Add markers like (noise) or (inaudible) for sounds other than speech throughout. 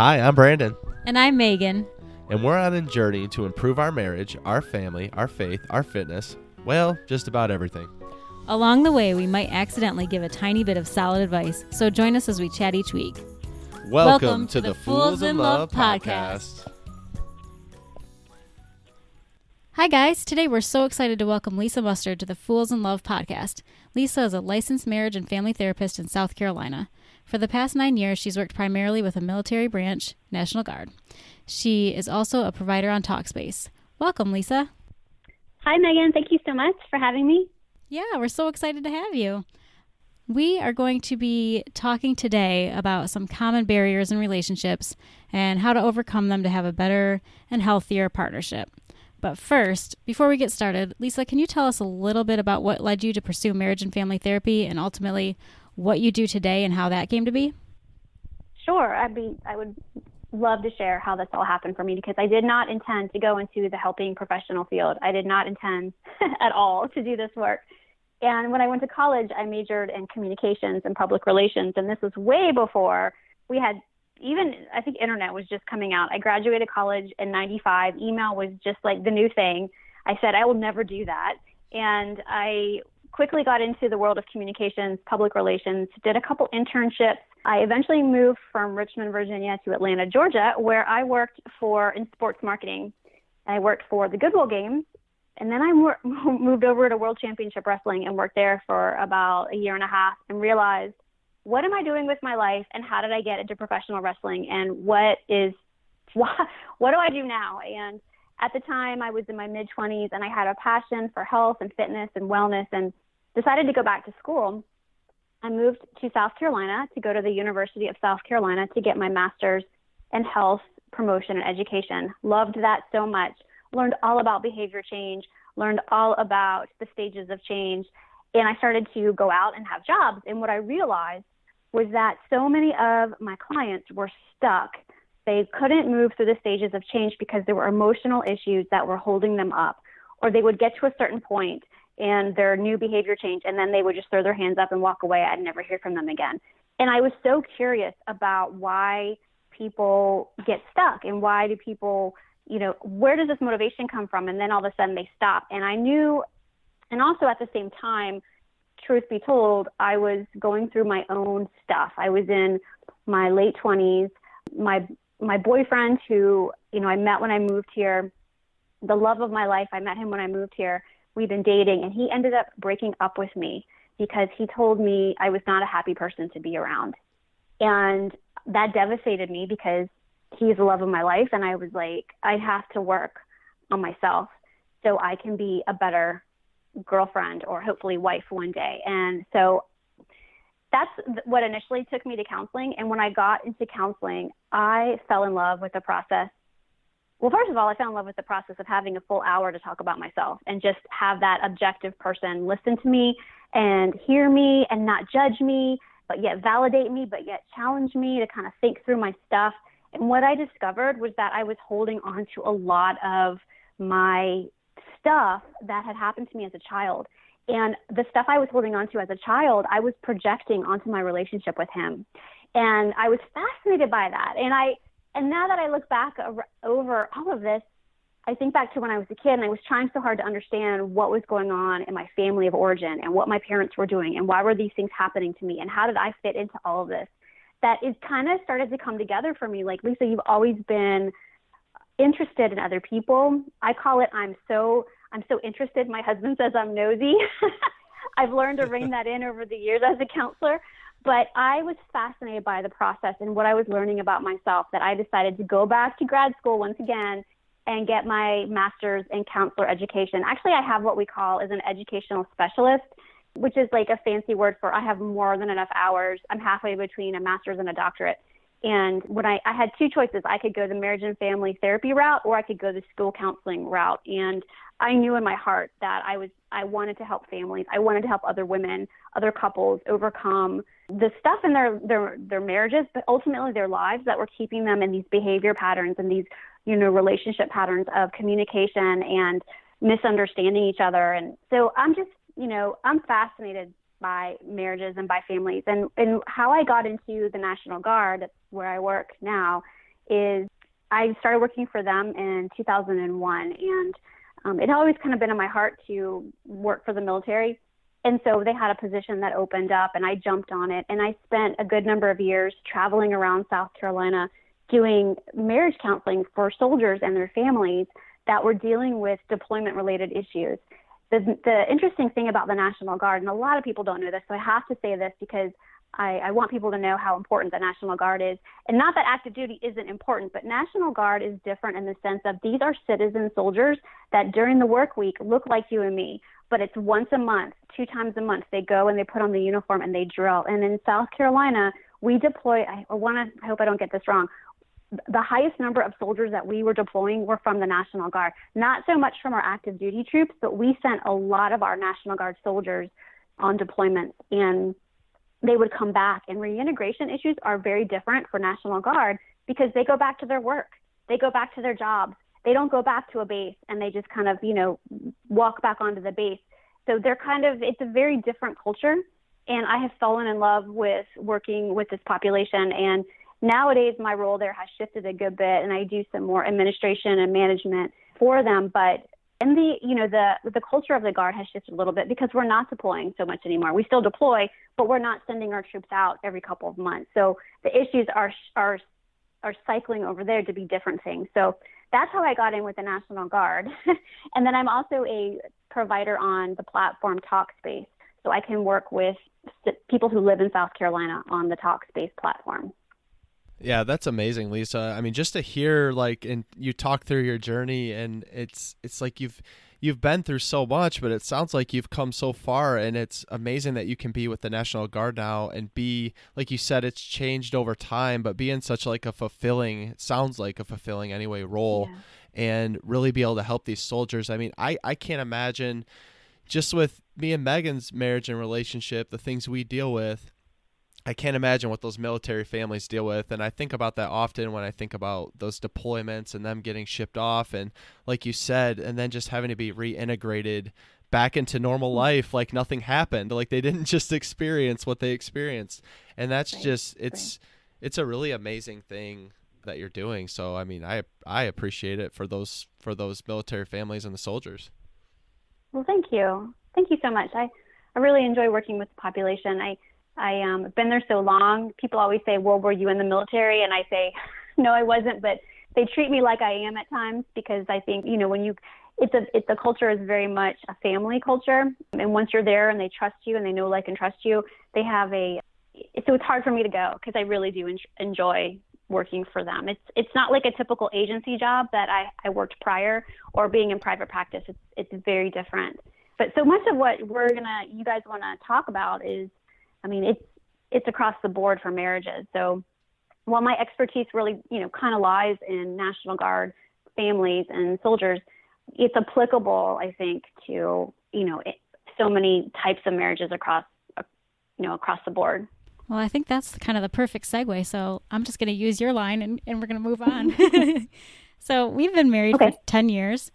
Hi, I'm Brandon, And I'm Megan. and we're on a journey to improve our marriage, our family, our faith, our fitness well, just about everything. Along the way, we might accidentally give a tiny bit of solid advice, so join us as we chat each week. Welcome, to, the Fools in Love podcast. Hi, guys. Today we're so excited to welcome Lisa Mustard to the Fools in Love podcast. Lisa is a licensed marriage and family therapist in South Carolina. For the past nine years, she's worked primarily with a military branch, National Guard. She is also a provider on Talkspace. Welcome, Lisa. Hi, Megan. Thank you so much for having me. Yeah, we're so excited to have you. We are going to be talking today about some common barriers in relationships and how to overcome them to have a better and healthier partnership. But first, before we get started, Lisa, can you tell us a little bit about what led you to pursue marriage and family therapy and ultimately what you do today and how that came to be? Sure. I'd be I would love to share how this all happened for me because I did not intend to go into the helping professional field. I did not intend (laughs) at all to do this work. And when I went to college, I majored in communications and public relations. And this was way before we had even, I think internet was just coming out. I graduated college in 95. Email was just like the new thing. I said, I will never do that. And I quickly got into the world of communications, public relations, did a couple internships. I eventually moved from Richmond, Virginia to Atlanta, Georgia, where I worked for in sports marketing. I worked for the Goodwill Games, and then I (laughs) moved over to World Championship Wrestling and worked there for about a year and a half and realized what am I doing with my life and how did I get into professional wrestling and what is what, (laughs) what do I do now? And at the time I was in my mid 20s and I had a passion for health and fitness and wellness and decided to go back to school. I moved to South Carolina to go to the University of South Carolina to get my master's in health promotion and education. Loved that so much. Learned all about behavior change, learned all about the stages of change, and I started to go out and have jobs. And what I realized was that so many of my clients were stuck they couldn't move through the stages of change because there were emotional issues that were holding them up, or they would get to a certain point and their new behavior change, and then they would just throw their hands up and walk away. I'd never hear from them again. And I was so curious about why people get stuck and why do people, you know, where does this motivation come from? And then all of a sudden they stop. And I knew, and also at the same time, truth be told, I was going through my own stuff. I was in my late 20s. My my boyfriend who, you know, I met when I moved here, the love of my life, I met him when I moved here. We've been dating and he ended up breaking up with me because he told me I was not a happy person to be around. And that devastated me because he's the love of my life and I was like I have to work on myself so I can be a better girlfriend or hopefully wife one day. And so that's what initially took me to counseling. And when I got into counseling, I fell in love with the process. Well, first of all, I fell in love with the process of having a full hour to talk about myself and just have that objective person listen to me and hear me and not judge me, but yet validate me, but yet challenge me to kind of think through my stuff. And what I discovered was that I was holding on to a lot of my stuff that had happened to me as a child. And the stuff I was holding on to as a child, I was projecting onto my relationship with him. And I was fascinated by that. And I, and now that I look back over all of this, I think back to when I was a kid and I was trying so hard to understand what was going on in my family of origin and what my parents were doing and why were these things happening to me and how did I fit into all of this. that is kind of started to come together for me. Like, Lisa, you've always been interested in other people. I call it I'm so I'm so interested. My husband says I'm nosy. (laughs) I've learned to rein that in over the years as a counselor. But I was fascinated by the process and what I was learning about myself that I decided to go back to grad school once again and get my master's in counselor education. Actually, I have what we call as an educational specialist, which is like a fancy word for I have more than enough hours. I'm halfway between a master's and a doctorate. And when I, I had two choices, I could go the marriage and family therapy route or I could go the school counseling route. And I knew in my heart that I was I wanted to help families. I wanted to help other women, other couples overcome the stuff in their their their marriages, but ultimately their lives that were keeping them in these behavior patterns and these you know relationship patterns of communication and misunderstanding each other. And so I'm just you know I'm fascinated by marriages and by families and and how I got into the National Guard where I work now is I started working for them in 2001, and um, it always kind of been in my heart to work for the military. And so they had a position that opened up, and I jumped on it. And I spent a good number of years traveling around South Carolina doing marriage counseling for soldiers and their families that were dealing with deployment related issues. The, the interesting thing about the National Guard, and a lot of people don't know this, so I have to say this because I, I want people to know how important the National Guard is. And not that active duty isn't important, but National Guard is different in the sense of these are citizen soldiers that during the work week look like you and me, but it's once a month, two times a month. They go and they put on the uniform and they drill. And in South Carolina, we deploy, I want to, I hope I don't get this wrong. The highest number of soldiers that we were deploying were from the National Guard. Not so much from our active duty troops, but we sent a lot of our National Guard soldiers on deployments. And they would come back. And reintegration issues are very different for National Guard because they go back to their work, they go back to their jobs. They don't go back to a base and they just kind of, you know, walk back onto the base. So they're kind of, it's a very different culture. And I have fallen in love with working with this population. And nowadays, my role there has shifted a good bit, and I do some more administration and management for them. But and the you know the the culture of the guard has shifted a little bit because we're not deploying so much anymore. We still deploy, but we're not sending our troops out every couple of months. So the issues are are are cycling over there to be different things. So that's how I got in with the National Guard. (laughs) and then I'm also a provider on the platform Talkspace. So I can work with people who live in South Carolina on the Talkspace platform. Yeah, that's amazing, Lisa. I mean, just to hear like and you talk through your journey and it's it's like you've you've been through so much, but it sounds like you've come so far and it's amazing that you can be with the National Guard now and be like you said it's changed over time, but be in such like a fulfilling, sounds like a fulfilling anyway role yeah. and really be able to help these soldiers. I mean, I I can't imagine just with me and Megan's marriage and relationship, the things we deal with I can't imagine what those military families deal with. And I think about that often when I think about those deployments and them getting shipped off. And like you said, and then just having to be reintegrated back into normal mm-hmm. life like nothing happened. Like they didn't (laughs) just experience what they experienced. And that's right. just, it's, right. it's a really amazing thing that you're doing. So, I mean, I, I appreciate it for those, for those military families and the soldiers. Well, thank you. Thank you so much. I, I really enjoy working with the population. I, I um have been there so long. People always say, "Well, were you in the military?" And I say, (laughs) "No, I wasn't." But they treat me like I am at times because I think you know when you it's a it's the culture is very much a family culture, and once you're there and they trust you and they know like and trust you, they have a so it's hard for me to go because I really do en- enjoy working for them. It's it's not like a typical agency job that I, I worked prior or being in private practice. It's it's very different. But so much of what we're gonna you guys want to talk about is I mean, it's it's across the board for marriages. So while my expertise really, you know, kind of lies in National Guard families and soldiers, it's applicable, I think, to you know so many types of marriages across, uh, you know, across the board. Well, I think that's kind of the perfect segue. So I'm just going to use your line and, and we're going to move on. (laughs) (laughs) so we've been married okay. for 10 years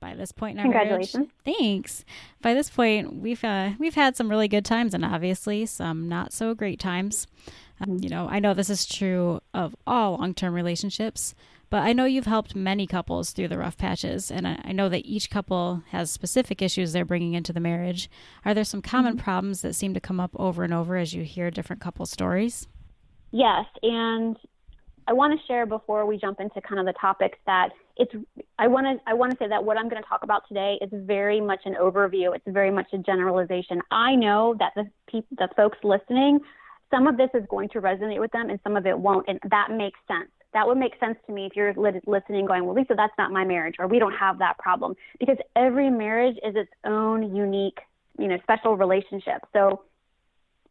by this point in our Congratulations. marriage. Thanks. By this point, we've uh, we've had some really good times and obviously some not so great times. Um, you know, I know this is true of all long-term relationships, but I know you've helped many couples through the rough patches, and I, I know that each couple has specific issues they're bringing into the marriage. Are there some common mm-hmm. problems that seem to come up over and over as you hear different couple stories? Yes, and I want to share before we jump into kind of the topics that it's I want to I want to say that what I'm going to talk about today is very much an overview. It's very much a generalization. I know that the people the folks listening, some of this is going to resonate with them and some of it won't, and that makes sense. That would make sense to me if you're listening, going, "Well, Lisa, that's not my marriage," or "We don't have that problem," because every marriage is its own unique, you know, special relationship. So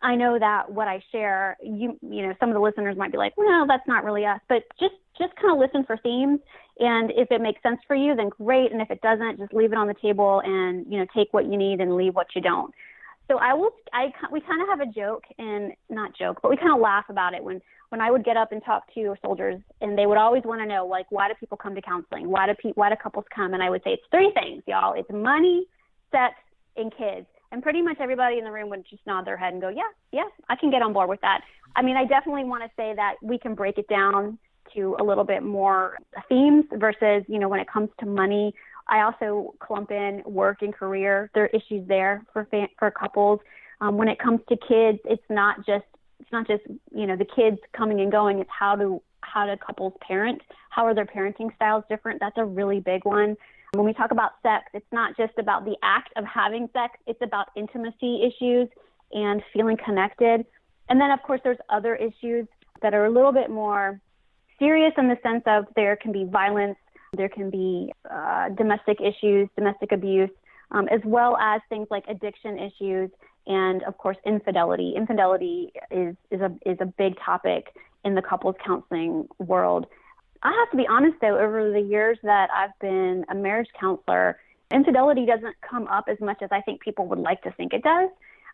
I know that what I share, you you know, some of the listeners might be like, well, that's not really us, but just just kind of listen for themes, and if it makes sense for you, then great, and if it doesn't, just leave it on the table and you know take what you need and leave what you don't. So I will, I we kind of have a joke and not joke, but we kind of laugh about it when when I would get up and talk to soldiers, and they would always want to know like, why do people come to counseling? Why do pe- why do couples come? And I would say it's three things, y'all. It's money, sex, and kids and pretty much everybody in the room would just nod their head and go, yeah, yeah, I can get on board with that. I mean, I definitely want to say that we can break it down to a little bit more themes versus, you know, when it comes to money, I also clump in work and career. There are issues there for for couples. Um, when it comes to kids, it's not just it's not just you know the kids coming and going. It's how do how do couples parent? How are their parenting styles different? That's a really big one. When we talk about sex, it's not just about the act of having sex. It's about intimacy issues and feeling connected. And then of course there's other issues that are a little bit more serious in the sense of there can be violence, there can be uh, domestic issues, domestic abuse, um, as well as things like addiction issues and of course infidelity. Infidelity is is a is a big topic in the couples counseling world. I have to be honest though, over the years that I've been a marriage counselor, infidelity doesn't come up as much as I think people would like to think it does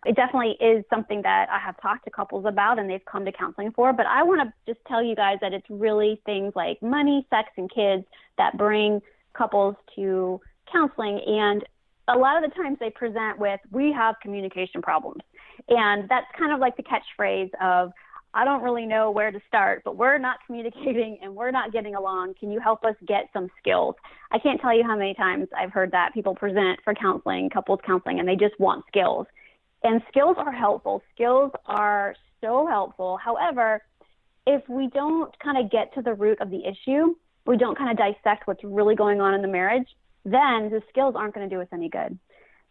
it definitely is something that I have talked to couples about and they've come to counseling for. But I want to just tell you guys that it's really things like money, sex, and kids that bring couples to counseling. And a lot of the times they present with, we have communication problems. And that's kind of like the catchphrase of, I don't really know where to start, but we're not communicating and we're not getting along. Can you help us get some skills? I can't tell you how many times I've heard that people present for counseling, couples counseling, and they just want skills. And skills are helpful. Skills are so helpful. However, if we don't kind of get to the root of the issue, we don't kind of dissect what's really going on in the marriage, then the skills aren't going to do us any good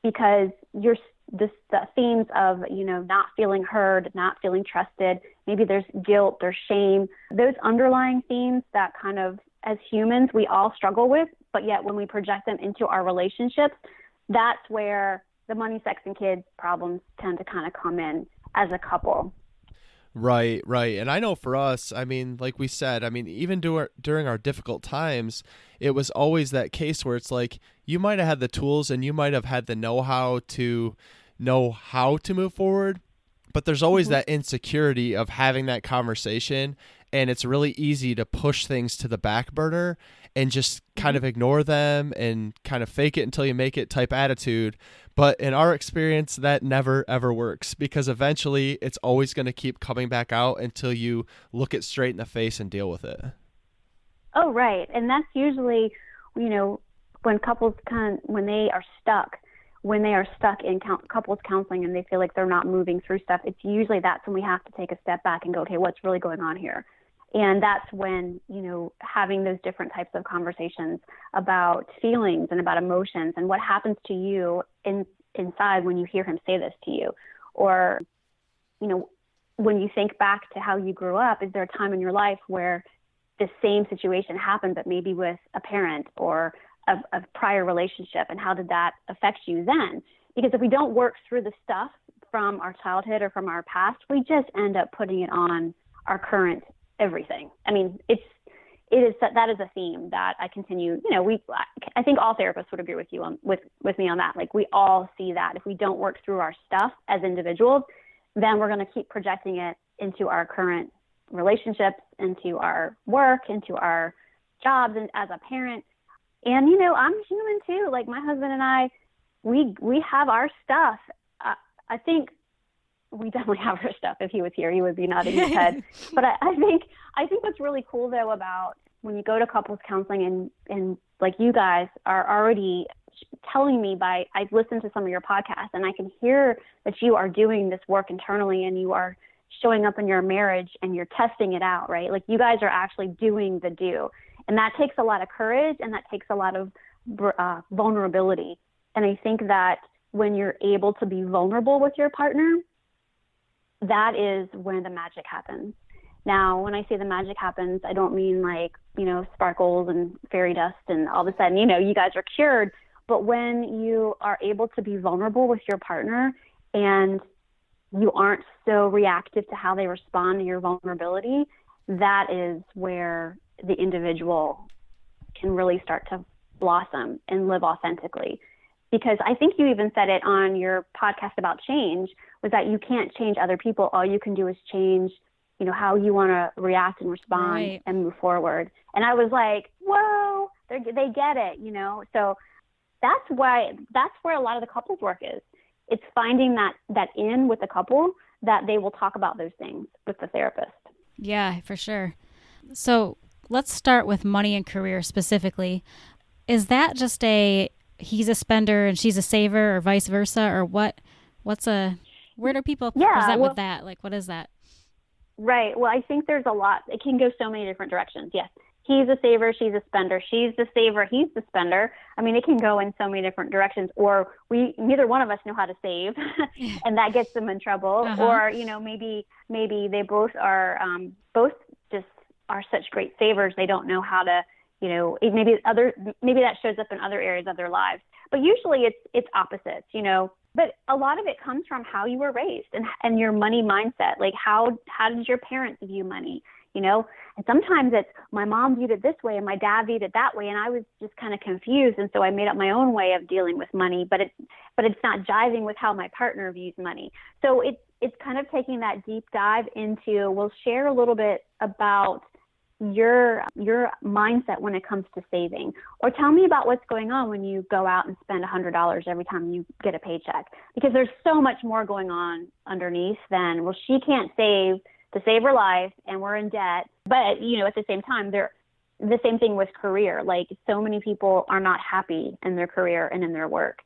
because you're the themes of you know not feeling heard, not feeling trusted, maybe there's guilt, there's shame, those underlying themes that kind of as humans we all struggle with, but yet when we project them into our relationships, that's where the money, sex, and kids problems tend to kind of come in as a couple. Right, right. And I know for us, I mean, like we said, I mean, even dur- during our difficult times, it was always that case where it's like you might have had the tools and you might have had the know how to know how to move forward, but there's always mm-hmm. that insecurity of having that conversation. And it's really easy to push things to the back burner and just kind mm-hmm. of ignore them and kind of fake it until you make it type attitude. But in our experience, that never ever works because eventually it's always going to keep coming back out until you look it straight in the face and deal with it. Oh, right. And that's usually, you know, when couples kind of, when they are stuck, when they are stuck in couples counseling and they feel like they're not moving through stuff, it's usually that's when we have to take a step back and go, okay, what's really going on here? And that's when you know having those different types of conversations about feelings and about emotions and what happens to you in inside when you hear him say this to you. Or you know when you think back to how you grew up is there a time in your life where the same situation happened but maybe with a parent or a, a prior relationship? And how did that affect you then? Because if we don't work through the stuff from our childhood or from our past we just end up putting it on our current everything. I mean, it's it is that is a theme that I continue. You know, we I think all therapists would agree with you on with with me on that. Like we all see that if we don't work through our stuff as individuals, then we're going to keep projecting it into our current relationships, into our work, into our jobs, and as a parent. And you know, I'm human too. Like my husband and I, we we have our stuff. Uh, I think we definitely have her stuff. If he was here, he would be nodding his head. (laughs) but I, I think I think what's really cool though about when you go to couples counseling and and like you guys are already telling me by I've listened to some of your podcasts and I can hear that you are doing this work internally and you are showing up in your marriage and you're testing it out, right? Like you guys are actually doing the do. And that takes a lot of courage and that takes a lot of uh, vulnerability. And I think that when you're able to be vulnerable with your partner, that is when the magic happens. Now, when I say the magic happens, I don't mean like, you know, sparkles and fairy dust and all of a sudden, you know, you guys are cured. But when you are able to be vulnerable with your partner and you aren't so reactive to how they respond to your vulnerability, that is where the individual can really start to blossom and live authentically because I think you even said it on your podcast about change was that you can't change other people. All you can do is change, you know, how you want to react and respond right. and move forward. And I was like, whoa, they they get it, you know. So that's why that's where a lot of the couples work is. It's finding that that in with the couple that they will talk about those things with the therapist. Yeah, for sure. So let's start with money and career specifically. Is that just a he's a spender and she's a saver or vice versa or what what's a where do people Yeah, present well- with that? Like what is that? Right. Well, I think there's a lot. It can go so many different directions. Yes. He's a saver, she's a spender. She's the saver, he's the spender. I mean, it can go in so many different directions. Or we neither one of us know how to save, (laughs) (laughs) and that gets them in trouble. Uh-huh. Or you know, maybe maybe they both are um, both just are such great savers. They don't know how to, you know, maybe other maybe that shows up in other areas of their lives. But usually it's it's opposites. You know, but a lot of it comes from how you were raised and and your money mindset like how how did your parents view money you know and sometimes it's my mom viewed it this way and my dad viewed it that way and i was just kind of confused and so i made up my own way of dealing with money but it but it's not jiving with how my partner views money so it's it's kind of taking that deep dive into we'll share a little bit about your your mindset when it comes to saving. Or tell me about what's going on when you go out and spend $100 every time you get a paycheck. Because there's so much more going on underneath than well she can't save to save her life and we're in debt. But you know at the same time there the same thing with career. Like so many people are not happy in their career and in their work.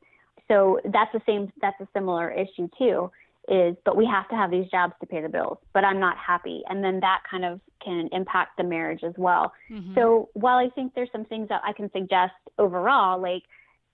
So that's the same that's a similar issue too is but we have to have these jobs to pay the bills but i'm not happy and then that kind of can impact the marriage as well Mhm. so while I think there's some things that I can suggest overall, like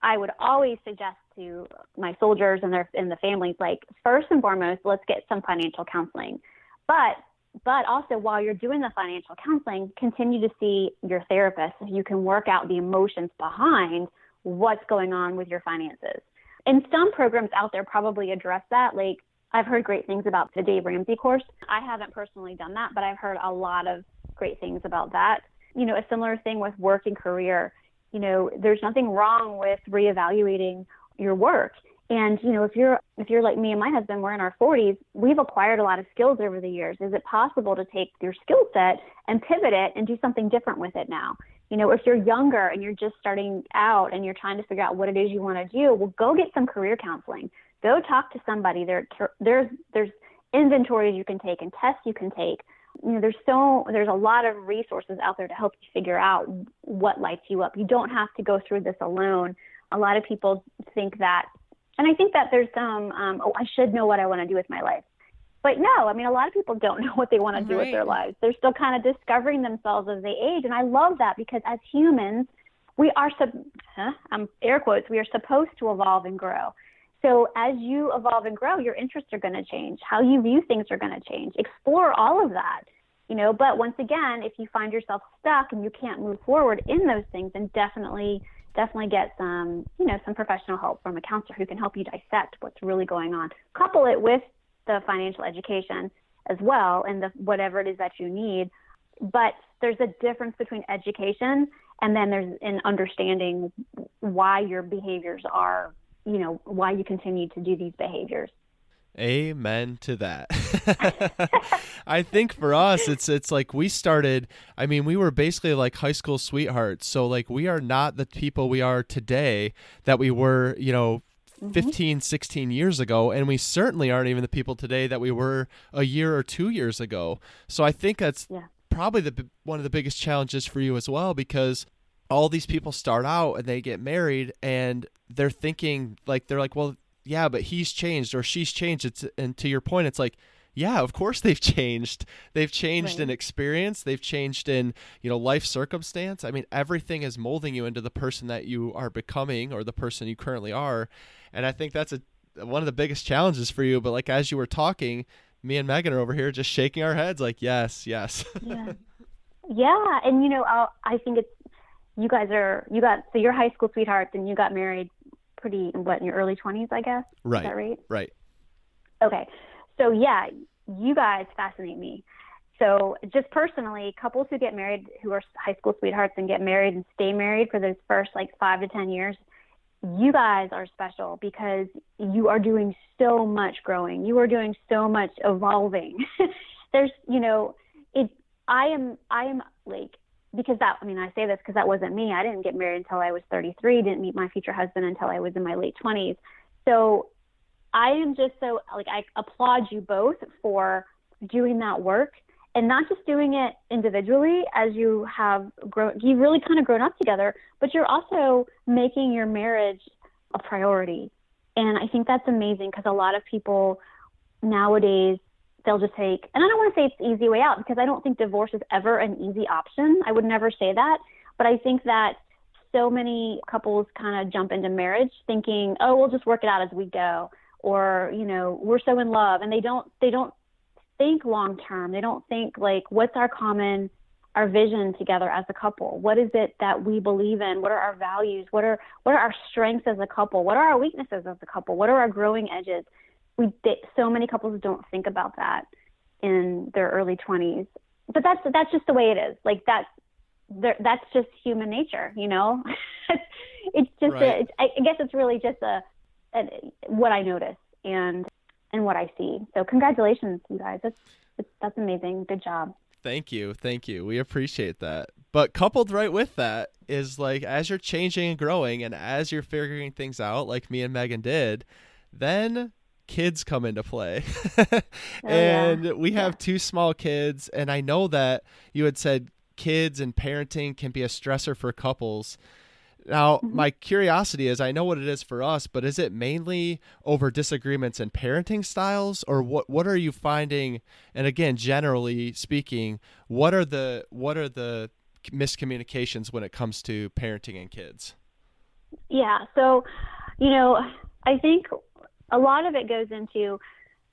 I would always suggest to my soldiers and their and the families, like first and foremost, let's get some financial counseling. But but also while you're doing the financial counseling, continue to see your therapist so you can work out the emotions behind what's going on with your finances. And some programs out there probably address that. Like I've heard great things about the Dave Ramsey course. I haven't personally done that, but I've heard a lot of great things about that. You know, a similar thing with work and career. You know, there's nothing wrong with reevaluating your work. And you know, if you're if you're like me and my husband, we're in our 40s. We've acquired a lot of skills over the years. Is it possible to take your skill set and pivot it and do something different with it now? You know, if you're younger and you're just starting out and you're trying to figure out what it is you want to do, well, go get some career counseling. Go talk to somebody. There, there's there's inventories you can take and tests you can take. You know, there's so there's a lot of resources out there to help you figure out what lights you up. You don't have to go through this alone. A lot of people think that, and I think that there's some, um, oh, I should know what I want to do with my life. But no, I mean, a lot of people don't (laughs) know what they want to do with their lives. They're still kind of discovering themselves as they age, and I love that because as humans, we are sub, huh, um, air quotes, we are supposed to evolve and grow. So as you evolve and grow, your interests are going to change. How you view things are going to change. Explore all of that, you know. But once again, if you find yourself stuck and you can't move forward in those things, then definitely, definitely get some, you know, some professional help from a counselor who can help you dissect what's really going on. Couple it with the financial education as well, and the whatever it is that you need. But there's a difference between education and then there's an understanding why your behaviors are you know why you continue to do these behaviors Amen to that. (laughs) (laughs) I think for us it's it's like we started I mean we were basically like high school sweethearts. So like we are not the people we are today that we were, you know, mm-hmm. 15 16 years ago and we certainly aren't even the people today that we were a year or 2 years ago. So I think that's Yeah. probably the one of the biggest challenges for you as well because all these people start out and they get married and they're thinking like they're like well yeah but he's changed or she's changed. It's and to your point it's like yeah of course (laughs) they've changed. They've changed in experience. They've changed in you know life circumstance. I mean everything is molding you into the person that you are becoming or the person you currently are. And i think that's a one of the biggest challenges for you. But like as you were talking me and megan are over here just shaking our heads like yes yes. (laughs) Yeah. Yeah. And you know I'll, i think it's you guys are you got so you're high school sweethearts and you got married pretty what in your early 20s i guess is right that right right Okay. So yeah, you guys fascinate me. So just personally, couples who get married who are high school sweethearts and get married and stay married for those first like 5 to 10 years, you guys are special because you are doing so much growing. You are doing so much evolving. (laughs) There's, you know, it I am I am like because that I mean I say this because that wasn't me. I didn't get married until I was 33, didn't meet my future husband until I was in my late 20s. So I am just so like I applaud you both for doing that work and not just doing it individually as you have grown you've really kind of grown up together but you're also making your marriage a priority and i think that's amazing because a lot of people nowadays they'll just take and i don't want to say it's the easy way out because i don't think divorce is ever an easy option i would never say that but i think that so many couples kind of jump into marriage thinking oh we'll just work it out as we go or you know we're so in love and they don't they don't think long term. They don't think like what's our common our vision together as a couple. What is it that we believe in? What are our values? What are what are our strengths as a couple? What are our weaknesses as a couple? What are our growing edges? We so many couples don't think about that in their early 20s. But that's that's just the way it is. Like that's that's just human nature, you know. (laughs) it's just right. a, it's, I guess it's really just a, a what I notice and and what I see. So congratulations, you guys. That's that's amazing. Good job. Thank you. Thank you. We appreciate that. But coupled right with that is like as you're changing and growing and as you're figuring things out like me and Megan did, then kids come into play. (laughs) oh, and yeah. we have yeah. two small kids and I know that you had said kids and parenting can be a stressor for couples. Now, mm-hmm. my curiosity is I know what it is for us, but is it mainly over disagreements in parenting styles or what what are you finding and again, generally speaking, what are the what are the miscommunications when it comes to parenting and kids? Yeah, so you know, I think a lot of it goes into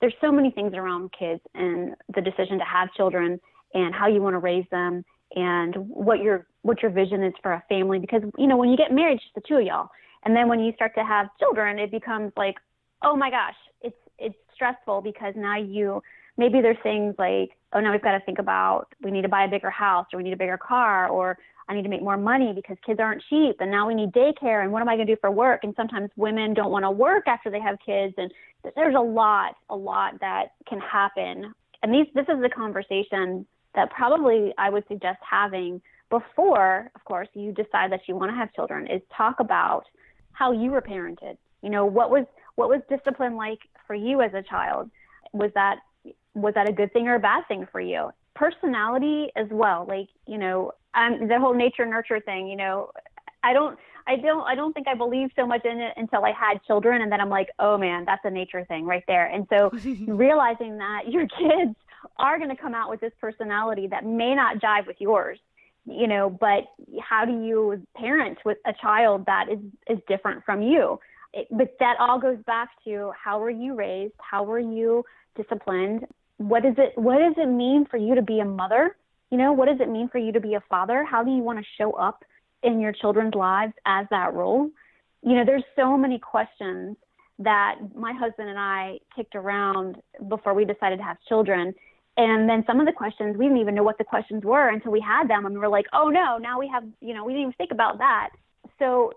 there's so many things around kids and the decision to have children and how you want to raise them and what your what your vision is for a family. Because you know when you get married just the two of y'all. And then when you start to have children it becomes like oh my gosh it's it's stressful because now you maybe there's things like oh now we've got to think about we need to buy a bigger house or we need a bigger car or I need to make more money because kids aren't cheap and now we need daycare and what am I going to do for work and sometimes women don't want to work after they have kids and there's a lot a lot that can happen and these this is the conversation that probably I would suggest having before, of course, you decide that you want to have children is talk about how you were parented. You know, what was what was discipline like for you as a child? Was that was that a good thing or a bad thing for you? Personality as well. Like, you know, um, the whole nature nurture thing, you know, I don't I don't I don't think I believed so much in it until I had children and then I'm like, "Oh man, that's a nature thing right there." And so (laughs) realizing that your kids are going to come out with this personality that may not jive with yours you know but how do you parent with a child that is is different from you? It, but that all goes back to how were you raised? How were you disciplined? What is it what does it mean for you to be a mother you know what does it mean for you to be a father how do you want to show up in your children's lives as that role you know there's so many questions that my husband and I kicked around before we decided to have children and then some of the questions, we didn't even know what the questions were until we had them. And we were like, oh no, now we have, you know, we didn't even think about that. So,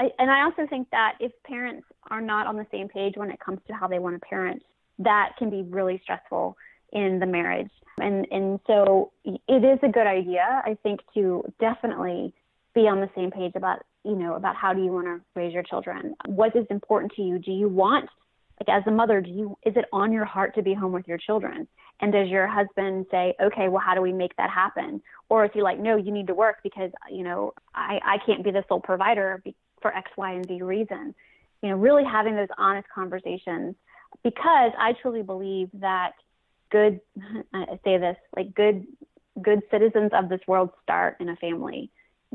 I, and I also think that if parents are not on the same page when it comes to how they want to parent, that can be really stressful in the marriage. And, and so it is a good idea, I think, to definitely be on the same page about, you know, about how do you want to raise your children? What is important to you? Do you want like as a mother do you is it on your heart to be home with your children and does your husband say okay well how do we make that happen or is he like no you need to work because you know i i can't be the sole provider for x y and z reason you know really having those honest conversations because i truly believe that good (laughs) i say this like good good citizens of this world start in a family.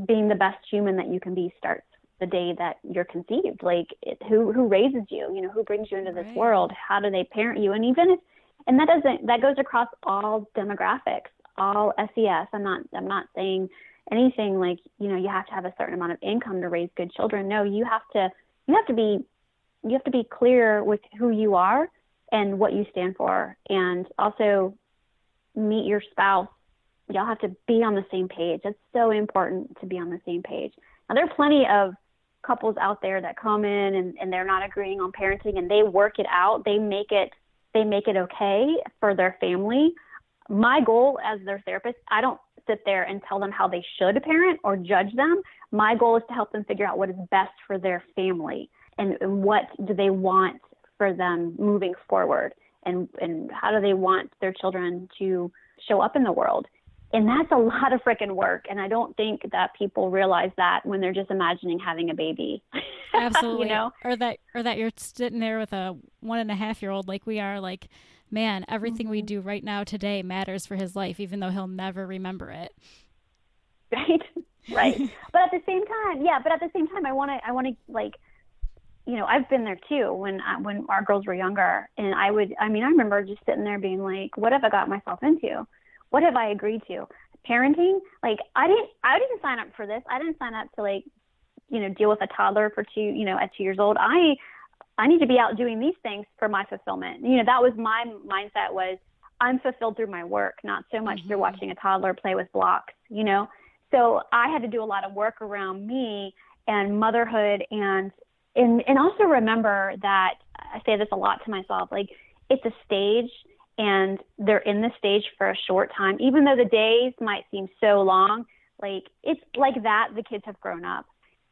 Being the best human that you can be starts the day that you're conceived. Like it, who who raises you? You know who brings you into this right. world? How do they parent you? And even if and that doesn't that goes across all demographics all ses i'm not i'm not saying anything like you know you have to have a certain amount of income to raise good children. No you have to you have to be you have to be clear with who you are and what you stand for and also meet your spouse. Y'all have to be on the same page. It's so important to be on the same page. Now there are plenty of couples out there that come in and, and they're not agreeing on parenting and they work it out. They make it they make it okay for their family. My goal as their therapist i don't sit there and tell them how they should parent or judge them. My goal is to help them figure out what is best for their family and, and what do they want for them moving forward and and how do they want their children to show up in the world. And that's a lot of freaking work. And I don't think that people realize that when they're just imagining having a baby. (laughs) Absolutely. you know? Or that or that you're sitting there with a one and a half year old like we are, like, man, everything mm-hmm. we do right now today matters for his life, even though he'll never remember it. (laughs) Right. Right. but at the same time, yeah, but at the same time I wanna I wanna like you know, I've been there too when I, when our girls were younger, and I would. I mean, I remember just sitting there being like, "What have I got myself into? What have I agreed to? Parenting? Like, I didn't. I didn't sign up for this. I didn't sign up to like, you know, deal with a toddler for two. You know, at two years old. I, I need to be out doing these things for my fulfillment. You know, that was my mindset. Was I'm fulfilled through my work, not so much mm-hmm. through watching a toddler play with blocks. You know, so I had to do a lot of work around me and motherhood and and and also remember that I say this a lot to myself, like it's a stage and they're in the stage for a short time. Even though the days might seem so long, like it's like that the kids have grown up.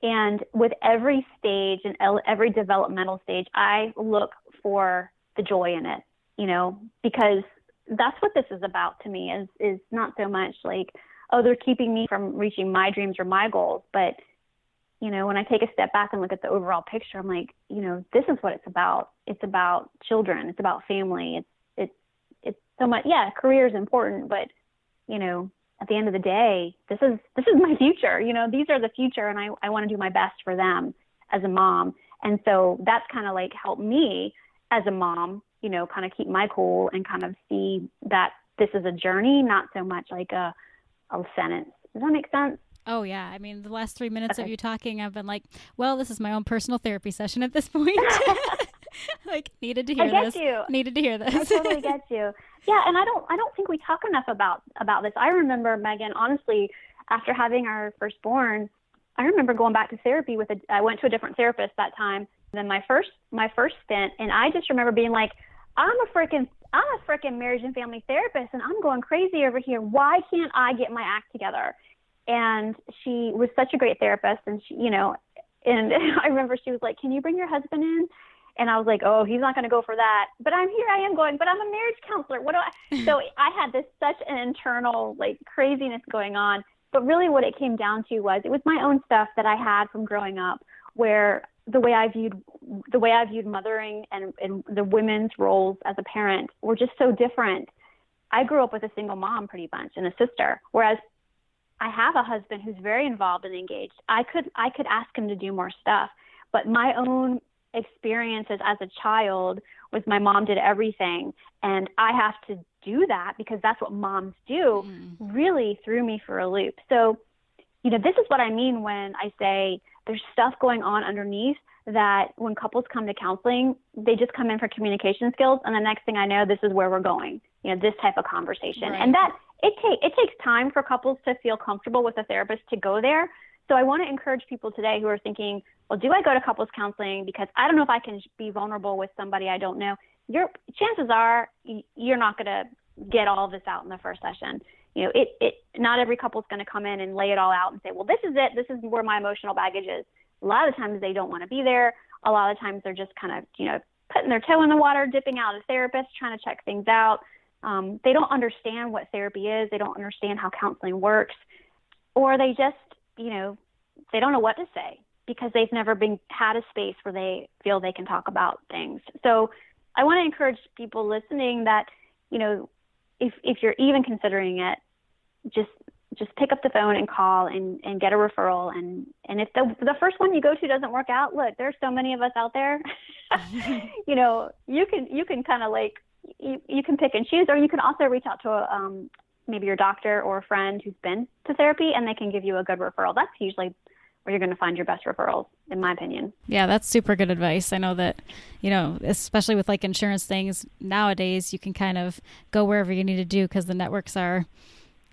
And with every stage and every developmental stage, I look for the joy in it, you know, because that's what this is about to me is is not so much like, oh, they're keeping me from reaching my dreams or my goals, but you know, when I take a step back and look at the overall picture, I'm like, you know, this is what it's about. It's about children. It's about family. It's it's it's so much. Yeah, career is important, but you know, at the end of the day, this is this is my future. You know, these are the future, and I I want to do my best for them as a mom. And so that's kind of like helped me as a mom, you know, kind of keep my cool and kind of see that this is a journey, not so much like a a sentence. Does that make sense? Oh yeah, I mean the last three minutes okay. of you talking, I've been like, well, this is my own personal therapy session at this (laughs) point. (laughs) like needed to hear I get this. You. Needed to hear this. I totally get you. Yeah, and I don't I don't think we talk enough about about this. I remember Megan, honestly, after having our firstborn, I remember going back to therapy with a I went to a different therapist that time than my first my first stint and I just remember being like, I'm a freaking I'm a freaking marriage and family therapist and I'm going crazy over here. Why can't I get my act together? And she was such a great therapist and she you know and (laughs) i remember she was like can you bring your husband in? And i was like oh he's not going to go for that. But i'm here i am going but i'm a marriage counselor. What do i (laughs) so i had this such an internal like craziness going on. But really what it came down to was it was my own stuff that i had from growing up where the way i viewed the way i viewed mothering and, and the women's roles as a parent were just so different. I grew up with a single mom pretty much and a sister, whereas I have a husband who's very involved and engaged. I could I could ask him to do more stuff, but my own experiences as a child was my mom did everything and I have to do that because that's what moms do mm. really threw me for a loop. So, you know, this is what I mean when I say there's stuff going on underneath that when couples come to counseling, they just come in for communication skills and the next thing I know this is where we're going. You know, this type of conversation. Right. And that it it takes time for couples to feel comfortable with a therapist to go there. So I want to encourage people today who are thinking, well, do I go to couples counseling because I don't know if I can be vulnerable with somebody I don't know. Your chances are you're not going to get all of this out in the first session. You know, it it not every couple's going to come in and lay it all out and say, well, this is it. This is where my emotional baggage is. A lot of times they don't want to be there. A lot of times they're just kind of, you know, putting their toe in the water, dipping out a therapist, trying to check things out um, they don't understand what therapy is. They don't understand how counseling works, or they just, you know, they don't know what to say because they've never been had a space where they feel they can talk about things. So I want to encourage people listening that, you know, if if you're even considering it, just just pick up the phone and call and, and get a referral and and if the the first one you go to doesn't work out look there's so many of us out there (laughs) (laughs) you know you can you can kind of like you, you can pick and choose, or you can also reach out to a, um, maybe your doctor or a friend who's been to therapy, and they can give you a good referral. That's usually where you're going to find your best referrals, in my opinion. Yeah, that's super good advice. I know that, you know, especially with like insurance things nowadays, you can kind of go wherever you need to do because the networks are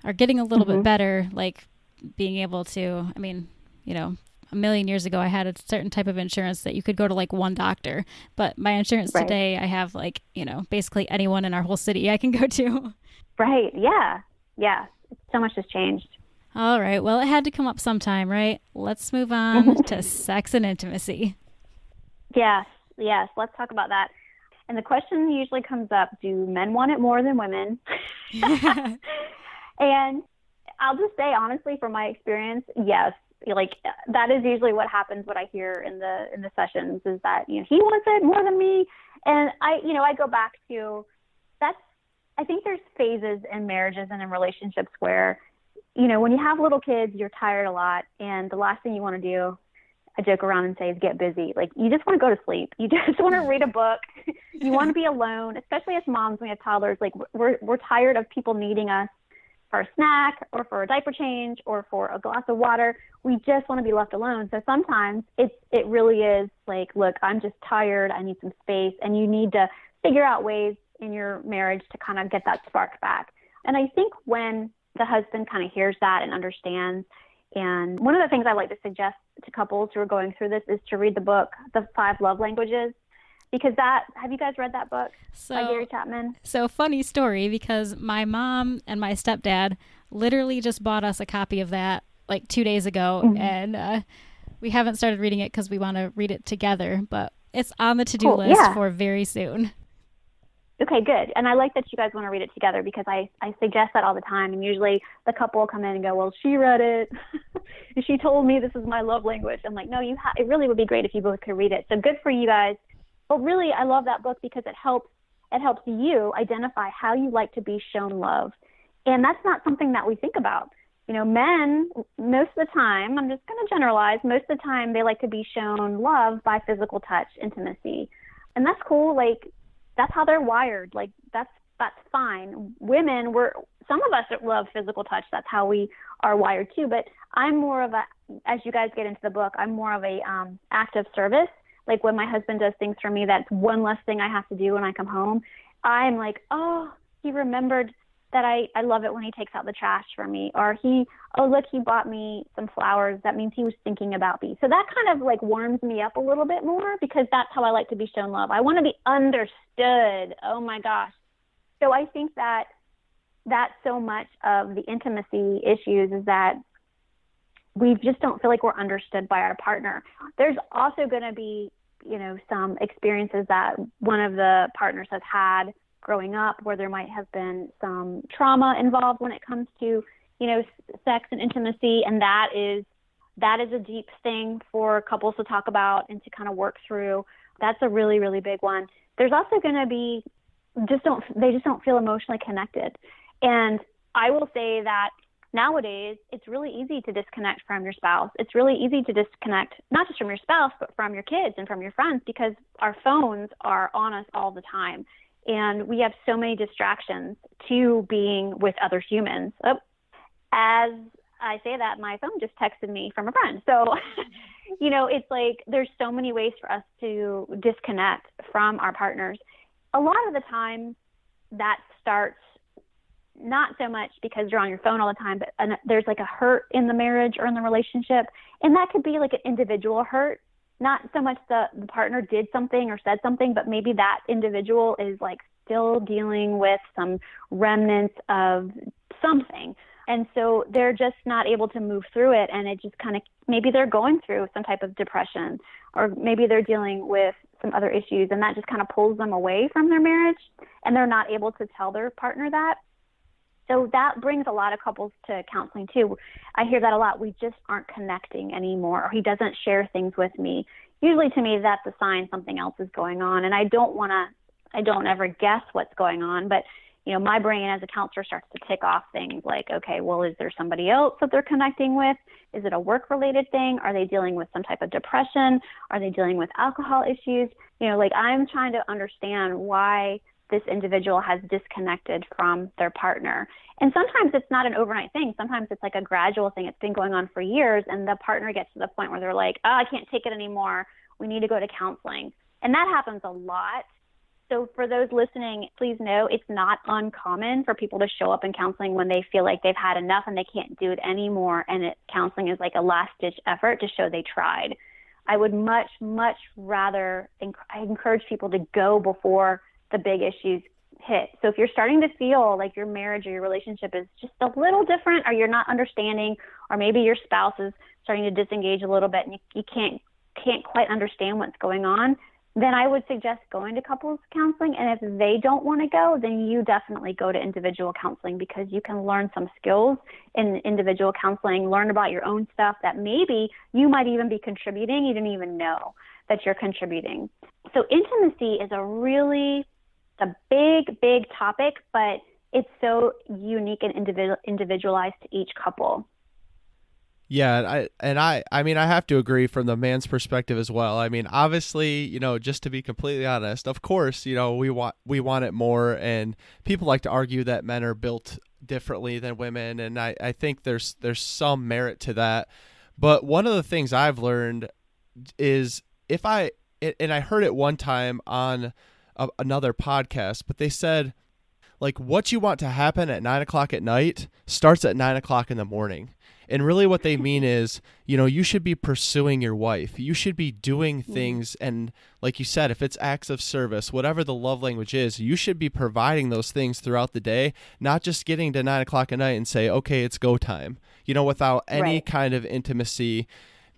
are getting a little mm-hmm. bit better. Like being able to, I mean, you know, a million years ago, I had a certain type of insurance that you could go to like one doctor. But my insurance right. today, I have like, you know, basically anyone in our whole city I can go to. (laughs) Right. Yeah. Yeah. So much has changed. All right. Well, it had to come up sometime, right? Let's move on (laughs) to sex and intimacy. Yes. Yes. Let's talk about that. And the question usually comes up do men want it more than women? (laughs) and I'll just say honestly, from my experience, yes. Like that is usually what happens. What I hear in the in the sessions is that you know he wants it more than me, and I you know I go back to that's I think there's phases in marriages and in relationships where you know when you have little kids you're tired a lot and the last thing you want to do I joke around and say is get busy. Like you just want to go to sleep. You (laughs) just want to read a book. you want to be alone, especially as moms when we have toddlers. Like we're we're tired of people needing us for a snack or for a diaper change or for a glass of water. We just want to be left alone. So sometimes it's it really is like, look, I'm just tired. I need some space, and you need to figure out ways in your marriage to kind of get that spark back. And I think when the husband kind of hears that and understands and one of the things I like to suggest to couples who are going through this is to read the book, The Five Love Languages. Because that, have you guys read that book so, by Gary Chapman? So, funny story because my mom and my stepdad literally just bought us a copy of that like two days ago. Mm-hmm. And uh, we haven't started reading it because we want to read it together, but it's on the to do cool. list yeah. for very soon. Okay, good. And I like that you guys want to read it together because I, I suggest that all the time. And usually the couple will come in and go, well, she read it. (laughs) she told me this is my love language. I'm like, no, you ha- it really would be great if you both could read it. So good for you guys. But really, I love that book because it helps, it helps you identify how you like to be shown love. And that's not something that we think about. You know, men, most of the time, I'm just going to generalize, most of the time they like to be shown love by physical touch, intimacy. And that's cool. Like, that's how they're wired. Like that's that's fine. Women, we're some of us love physical touch. That's how we are wired too. But I'm more of a, as you guys get into the book, I'm more of a um, act of service. Like when my husband does things for me, that's one less thing I have to do when I come home. I'm like, oh, he remembered that I, I love it when he takes out the trash for me or he oh look he bought me some flowers. That means he was thinking about me. So that kind of like warms me up a little bit more because that's how I like to be shown love. I want to be understood. Oh my gosh. So I think that that so much of the intimacy issues is that we just don't feel like we're understood by our partner. There's also going to be you know some experiences that one of the partners has had growing up where there might have been some trauma involved when it comes to you know sex and intimacy and that is that is a deep thing for couples to talk about and to kind of work through. That's a really really big one. There's also going to be just don't they just don't feel emotionally connected. And i will say that nowadays it's really easy to disconnect from your spouse it's really easy to disconnect not just from your spouse but from your kids and from your friends because our phones are on us all the time and we have so many distractions to being with other humans. Oh, as I say that, my phone just texted me from a friend. So, (laughs) you know, it's like there's so many ways for us to disconnect from our partners. A lot of the time, that starts not so much because you're on your phone all the time, but there's like a hurt in the marriage or in the relationship. And that could be like an individual hurt not so much the, the partner did something or said something, but maybe that individual is like still dealing with some remnants of something. And so they're just not able to move through it. And it just kind of, maybe they're going through some type of depression, or maybe they're dealing with some other issues, and that just kind of pulls them away from their marriage. And they're not able to tell their partner that. So that brings a lot of couples to counseling too. I hear that a lot. We just aren't connecting anymore, or he doesn't share things with me. Usually, to me, that's a sign something else is going on, and I don't want to. I don't ever guess what's going on, but you know, my brain as a counselor starts to tick off things like, okay, well, is there somebody else that they're connecting with? Is it a work related thing? Are they dealing with some type of depression? Are they dealing with alcohol issues? You know, like I'm trying to understand why this individual has disconnected from their partner. And sometimes it's not an overnight thing. Sometimes it's like a gradual thing. It's been going on for years, and the partner gets to the point where they're like, oh, I can't take it anymore. We need to go to counseling. And that happens a lot. So, for those listening, please know it's not uncommon for people to show up in counseling when they feel like they've had enough and they can't do it anymore. And it, counseling is like a last ditch effort to show they tried. I would much, much rather enc- I encourage people to go before the big issues hit. So if you're starting to feel like your marriage or your relationship is just a little different or you're not understanding or maybe your spouse is starting to disengage a little bit and you, you can't can't quite understand what's going on, then I would suggest going to couples counseling. And if they don't want to go, then you definitely go to individual counseling because you can learn some skills in individual counseling, learn about your own stuff that maybe you might even be contributing. You didn't even know that you're contributing. So intimacy is a really a big, big topic, but it's so unique and individual, individualized to each couple. Yeah, I and I I mean I have to agree from the man's perspective as well. I mean, obviously, you know, just to be completely honest, of course, you know, we want we want it more and people like to argue that men are built differently than women and I I think there's there's some merit to that. But one of the things I've learned is if I and I heard it one time on a, another podcast, but they said like what you want to happen at nine o'clock at night starts at nine o'clock in the morning. And really, what they mean is, you know, you should be pursuing your wife. You should be doing mm-hmm. things. And like you said, if it's acts of service, whatever the love language is, you should be providing those things throughout the day, not just getting to nine o'clock at night and say, okay, it's go time, you know, without any right. kind of intimacy.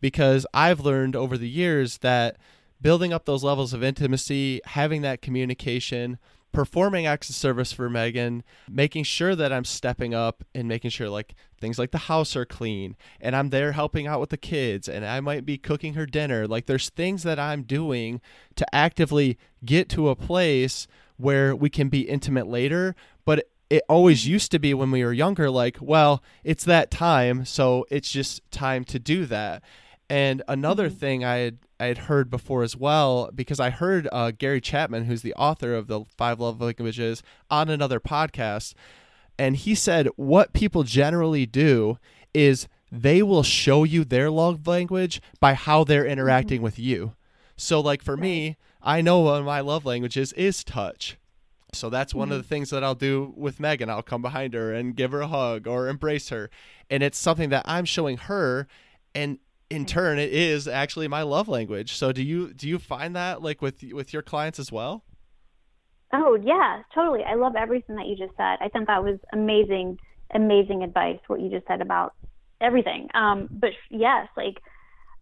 Because I've learned over the years that building up those levels of intimacy, having that communication, performing acts of service for Megan, making sure that I'm stepping up and making sure like things like the house are clean and I'm there helping out with the kids and I might be cooking her dinner. Like there's things that I'm doing to actively get to a place where we can be intimate later, but it always used to be when we were younger like, well, it's that time, so it's just time to do that. And another mm-hmm. thing I had I had heard before as well because I heard uh, Gary Chapman, who's the author of the Five Love Languages, on another podcast, and he said what people generally do is they will show you their love language by how they're mm-hmm. interacting mm-hmm. with you. So, like for right. me, I know one of my love languages is touch. So that's one mm-hmm. of the things that I'll do with Megan. I'll come behind her and give her a hug or embrace her. And it's something that I'm showing her and in turn it is actually my love language. So do you do you find that like with with your clients as well? Oh yeah totally. I love everything that you just said. I think that was amazing amazing advice what you just said about everything. Um but yes like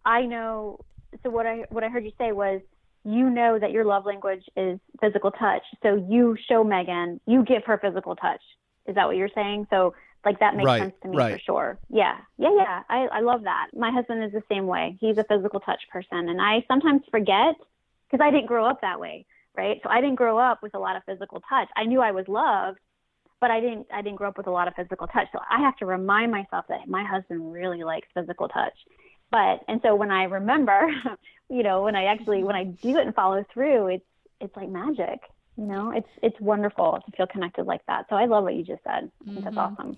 i know so what i what i heard you say was you know that your love language is physical touch. So you show megan you give her physical touch. Is that what you're saying? So like that makes right, sense to me right. for sure. Yeah. Yeah, yeah. I, I love that. My husband is the same way. He's a physical touch person and I sometimes forget because I didn't grow up that way, right? So I didn't grow up with a lot of physical touch. I knew I was loved, but I didn't I didn't grow up with a lot of physical touch. So I have to remind myself that my husband really likes physical touch. But and so when I remember, (laughs) you know, when I actually when I do it and follow through, it's it's like magic you know it's it's wonderful to feel connected like that so i love what you just said mm-hmm. that's awesome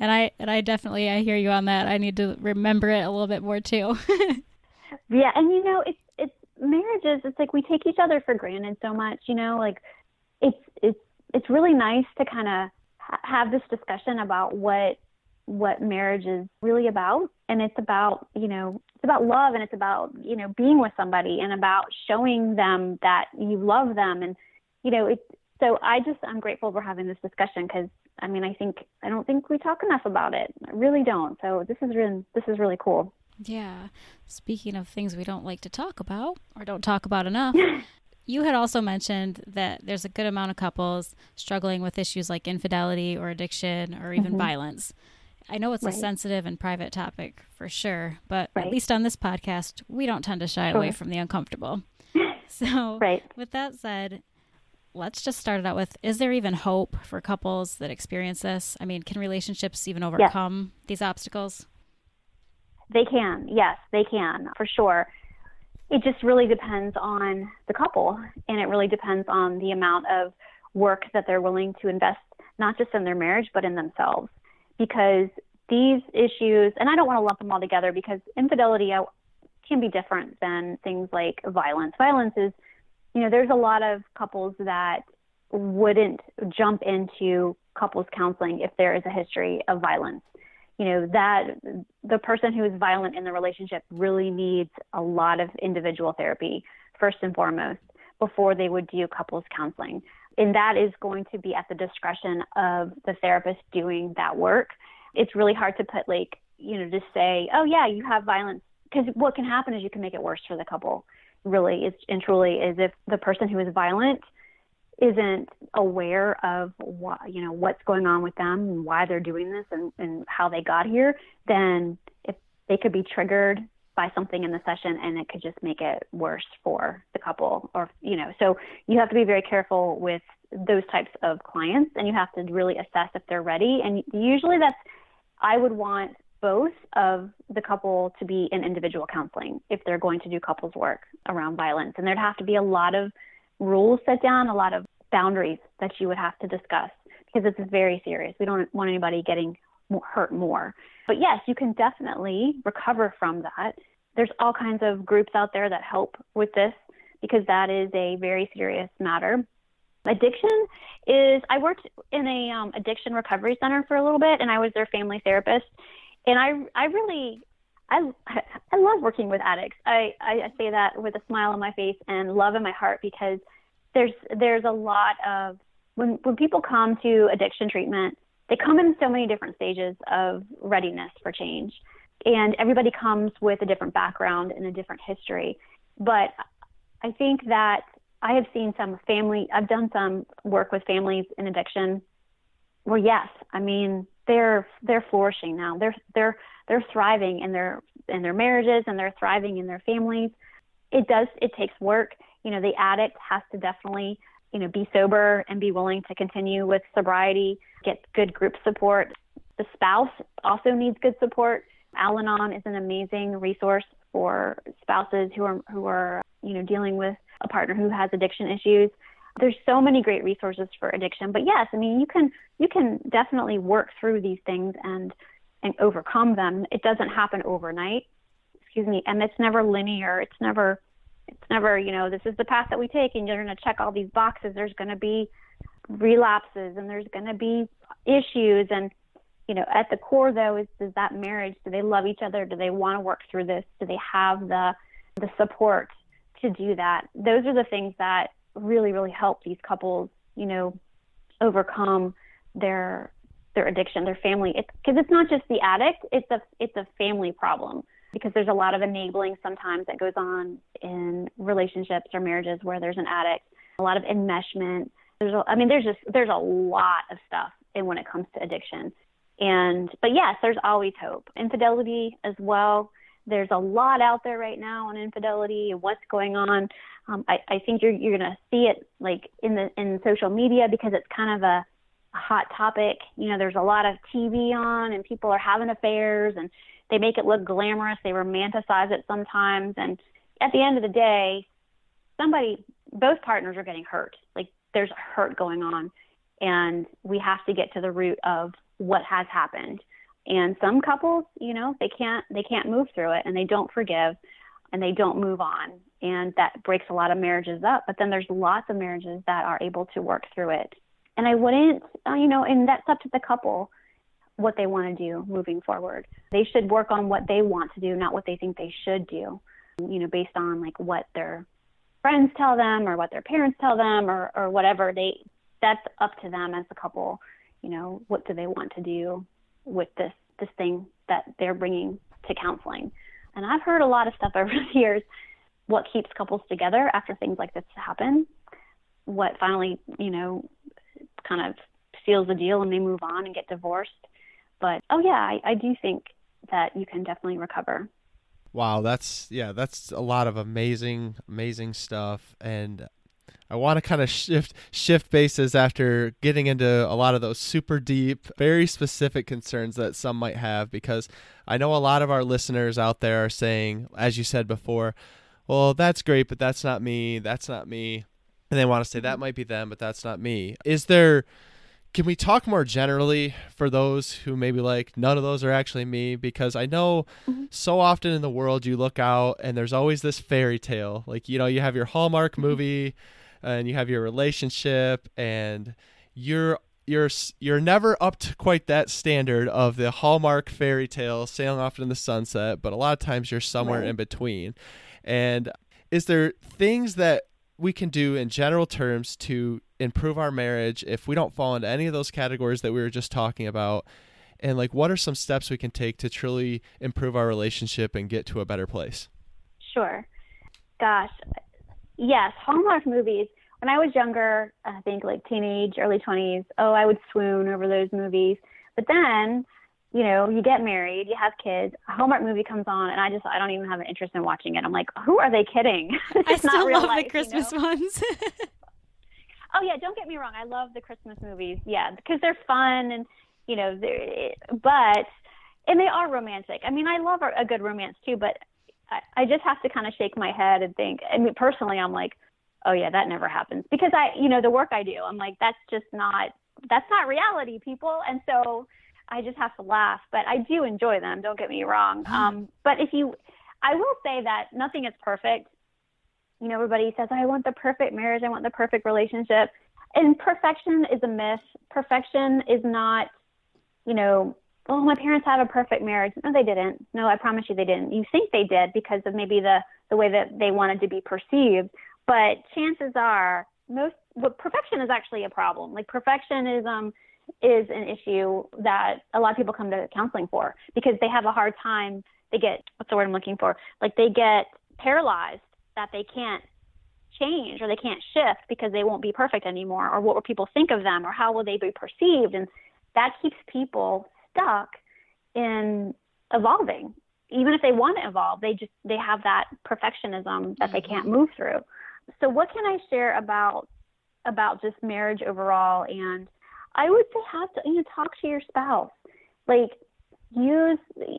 and I and I definitely I hear you on that. I need to remember it a little bit more too. (laughs) yeah, and you know, it's it's marriages. It's like we take each other for granted so much. You know, like it's it's it's really nice to kind of ha- have this discussion about what what marriage is really about and it's about you know it's about love and it's about you know being with somebody and about showing them that you love them and you know it's so i just i'm grateful for having this discussion because I mean, I think I don't think we talk enough about it. I really don't. So this is really this is really cool. Yeah. Speaking of things we don't like to talk about or don't talk about enough, (laughs) you had also mentioned that there's a good amount of couples struggling with issues like infidelity or addiction or even mm-hmm. violence. I know it's right. a sensitive and private topic for sure, but right. at least on this podcast, we don't tend to shy sure. away from the uncomfortable. (laughs) So, right. with that said, let's just start it out with is there even hope for couples that experience this? I mean, can relationships even overcome yes. these obstacles? They can. Yes, they can, for sure. It just really depends on the couple and it really depends on the amount of work that they're willing to invest not just in their marriage but in themselves because these issues and I don't want to lump them all together because infidelity uh, can be different than things like violence. Violence is you know, there's a lot of couples that wouldn't jump into couples counseling if there is a history of violence. You know, that the person who is violent in the relationship really needs a lot of individual therapy, first and foremost, before they would do couples counseling. And that is going to be at the discretion of the therapist doing that work. It's really hard to put, like, you know, just say, oh, yeah, you have violence. Because what can happen is you can make it worse for the couple really is and truly is if the person who is violent isn't aware of what you know what's going on with them and why they're doing this and, and how they got here, then if they could be triggered by something in the session and it could just make it worse for the couple or you know so you have to be very careful with those types of clients and you have to really assess if they're ready. And usually that's i would want both of the couple to be in individual counseling if they're going to do couples work around violence and there'd have to be a lot of rules set down a lot of boundaries that you would have to discuss because is very serious we don't want anybody getting hurt more but yes, you can definitely recover from that. There's all kinds of groups out there that help with this because that is a very serious matter. Addiction is, I worked in a um, addiction recovery center for a little bit and I was their family therapist. And I, I really, I, I love working with addicts. I, I say that with a smile on my face and love in my heart because there's, there's a lot of, when, when people come to addiction treatment, they come in so many different stages of readiness for change. And everybody comes with a different background and a different history. But I think that I have seen some family, I've done some work with families in addiction where yes, I mean, they're they're flourishing now. They're they're they're thriving in their in their marriages and they're thriving in their families. It does it takes work. You know, the addict has to definitely you know, be sober and be willing to continue with sobriety, get good group support. The spouse also needs good support. Al Anon is an amazing resource for spouses who are who are, you know, dealing with a partner who has addiction issues. There's so many great resources for addiction. But yes, I mean, you can you can definitely work through these things and and overcome them. It doesn't happen overnight. Excuse me, and it's never linear. It's never it's never, you know, this is the path that we take and you're going to check all these boxes. There's going to be relapses and there's going to be issues. And, you know, at the core though is, is that marriage. Do they love each other? Do they want to work through this? Do they have the, the support to do that? Those are the things that really, really help these couples, you know, overcome their, their addiction, their family. It's because it's not just the addict. It's a, it's a family problem because there's a lot of enabling sometimes that goes on in relationships or marriages where there's an addict, a lot of enmeshment. There's a, I mean, there's just there's a lot of stuff in when it comes to addiction. And but yes, there's always hope. Infidelity as well. There's a lot out there right now on infidelity and what's going on. Um, I, I think you're you're gonna see it like in the in social media because it's kind of a, hot topic. You know, there's a lot of TV on and people are having affairs and they make it look glamorous. They romanticize it sometimes. And at the end of the day, somebody, both partners are getting hurt. Like there's hurt going on. And we have to get to the root of what has happened. And some couples, you know, they can't they can't move through it and they don't forgive and they don't move on. And that breaks a lot of marriages up. But then there's lots of marriages that are able to work through it. And I wouldn't, uh, you know, and that's up to the couple what they want to do moving forward. They should work on what they want to do, not what they think they should do, you know, based on like what their friends tell them or what their parents tell them or, or whatever. They that's up to them as a couple. You know, what do they want to do with this this thing that they're bringing to counseling? And I've heard a lot of stuff (laughs) over the years. What keeps couples together after things like this happen? What finally, you know, kind of seals the deal and they move on and get divorced? But oh yeah, I, I do think that you can definitely recover. Wow, that's yeah, that's a lot of amazing, amazing stuff, and I want to kind of shift shift bases after getting into a lot of those super deep, very specific concerns that some might have because I know a lot of our listeners out there are saying, as you said before, well, that's great, but that's not me. That's not me. And they want to say that mm-hmm. might be them, but that's not me. Is there can we talk more generally for those who maybe like none of those are actually me because i know mm-hmm. so often in the world you look out and there's always this fairy tale like you know you have your hallmark mm-hmm. And you have your relationship and you're you're you're never up to quite that standard of the hallmark fairy tale sailing off in the sunset but a lot of times you're somewhere right. in between and is there things that we can do in general terms to improve our marriage if we don't fall into any of those categories that we were just talking about and like what are some steps we can take to truly improve our relationship and get to a better place sure gosh, yes, Hallmark movies. When I was younger, I think like teenage, early 20s, oh, I would swoon over those movies. But then, you know, you get married, you have kids, a Hallmark movie comes on, and I just, I don't even have an interest in watching it. I'm like, who are they kidding? (laughs) I still love life, the Christmas you know? ones. (laughs) oh yeah, don't get me wrong, I love the Christmas movies. Yeah, because they're fun and you know, they're, but and they are romantic. I mean, I love a good romance too, but I, I just have to kind of shake my head and think. I mean, personally, I'm like, oh yeah, that never happens because I, you know, the work I do, I'm like, that's just not that's not reality, people. And so I just have to laugh, but I do enjoy them. Don't get me wrong. Mm-hmm. Um, but if you, I will say that nothing is perfect. You know, everybody says, I want the perfect marriage. I want the perfect relationship. And perfection is a myth. Perfection is not, you know, oh, my parents had a perfect marriage. No, they didn't. No, I promise you they didn't. You think they did because of maybe the, the way that they wanted to be perceived. But chances are most well, perfection is actually a problem. Like perfectionism is an issue that a lot of people come to counseling for because they have a hard time. They get what's the word I'm looking for? Like they get paralyzed that they can't change or they can't shift because they won't be perfect anymore or what will people think of them or how will they be perceived and that keeps people stuck in evolving even if they want to evolve they just they have that perfectionism that they mm-hmm. can't move through so what can i share about about just marriage overall? And i would say have to you know talk to your spouse. Like use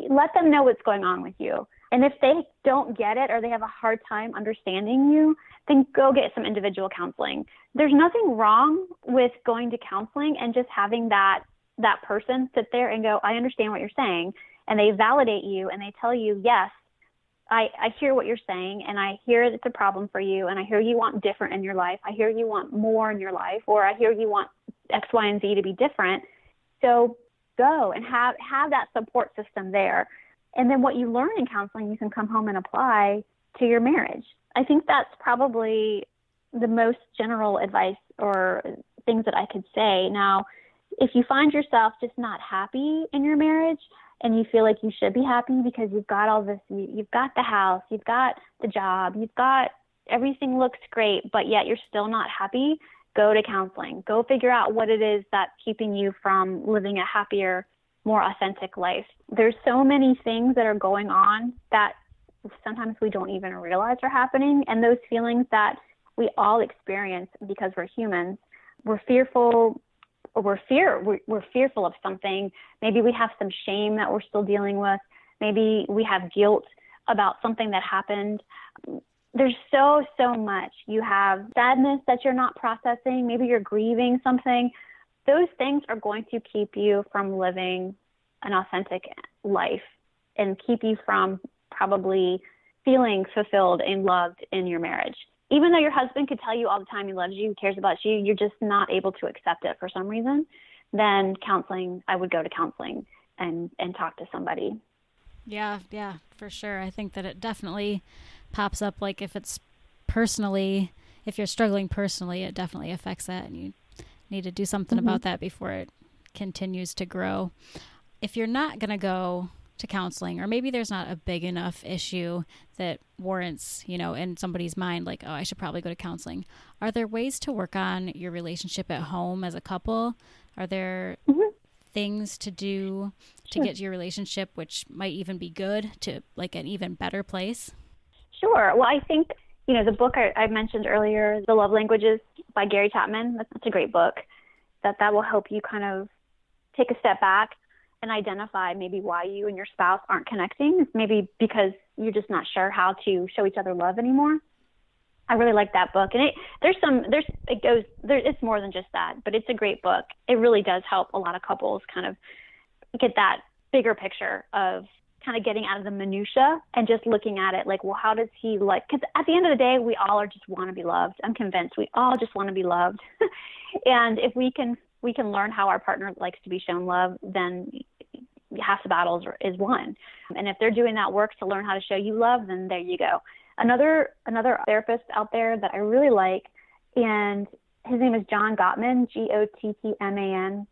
let them know what's going on with you. And if they don't get it or they have a hard time understanding you then go get some individual counseling. There's nothing wrong with going to counseling and just having that that person sit there and go i understand what you're saying. And they validate you and they tell you yes I, I hear what you're saying and I hear it's a problem for you and I hear you want different in your life. I hear you want more in your life or I hear you want X, Y, and Z to be different. So go and have have that support system there. And then what you learn in counseling you can come home and apply to your marriage. I think that's probably the most general advice or things that I could say. Now, if you find yourself just not happy in your marriage, and you feel like you should be happy because you've got all this you've got the house you've got the job you've got everything looks great but yet you're still not happy go to counseling. Go figure out what it is that's keeping you from living a happier more authentic life. There's so many things that are going on that sometimes we don't even realize are happening and those feelings that we all experience because we're humans we're fearful we're fear we're, we're fearful of something. Maybe we have some shame that we're still dealing with. Maybe we have guilt about something that happened. There's so so much. You have sadness that you're not processing. Maybe you're grieving something. Those things are going to keep you from living an authentic life and keep you from probably feeling fulfilled and loved in your marriage even though your husband could tell you all the time he loves you, cares about you, you're just not able to accept it for some reason, then counseling, I would go to counseling and and talk to somebody. Yeah, yeah, for sure. I think that it definitely pops up like if it's personally, if you're struggling personally, it definitely affects that and you need to do something mm-hmm. about that before it continues to grow. If you're not going to go to counseling or maybe there's not a big enough issue that warrants you know in somebody's mind like oh i should probably go to counseling. Are there ways to work on your relationship at home as a couple? Are there mm-hmm. things to do to get to your relationship which might even be good to like an even better place? Sure. Well i think you know the book i, I mentioned earlier the love languages by gary chapman that's, that's a great book that that will help you kind of take a step back and identify maybe why you and your spouse aren't connecting. Maybe because you're just not sure how to show each other love anymore. I really like that book, and it there's some there's it goes there. It's more than just that, but it's a great book. It really does help a lot of couples kind of get that bigger picture of kind of getting out of the minutia and just looking at it like, well, how does he like? Because at the end of the day, we all are just want to be loved. I'm convinced we all just want to be loved, (laughs) and if we can we can learn how our partner likes to be shown love, then half the battles is won. And if they're doing that work to learn how to show you love, then there you go. Another another therapist out there that I really like, and his name is John Gottman, G O T T M A N,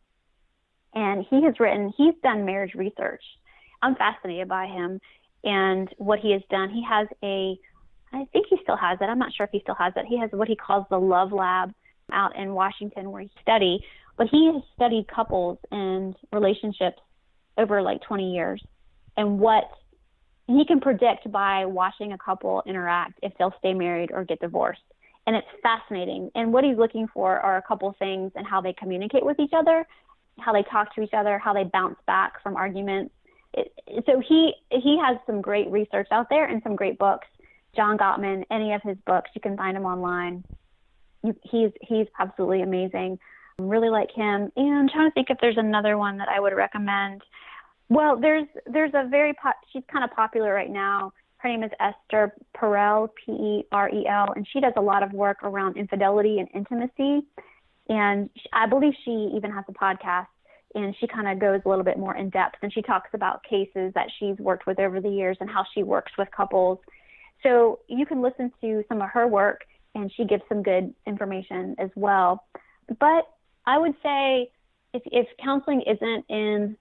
and he has written. He's done marriage research. I'm fascinated by him and what he has done. He has a I think he still has it. I'm not sure if he still has it. He has what he calls the Love Lab out in Washington where he study, but he has studied couples and relationships over like 20 years and what he can predict by watching a couple interact if they'll stay married or get divorced. And it's fascinating. And what he's looking for are a couple things and how they communicate with each other, how they talk to each other, how they bounce back from arguments. It, so he he has some great research out there and some great books. John Gottman, any of his books, you can find him online. He's he's absolutely amazing. Really like him. And trying to think if there's another one that I would recommend. Well, there's there's a very pop, she's kind of popular right now. Her name is Esther Perel, P E R E L, and she does a lot of work around infidelity and intimacy. And I believe she even has a podcast, and she kind of goes a little bit more in depth. And she talks about cases that she's worked with over the years and how she works with couples. So you can listen to some of her work, and she gives some good information as well. But I would say if, if counseling isn't in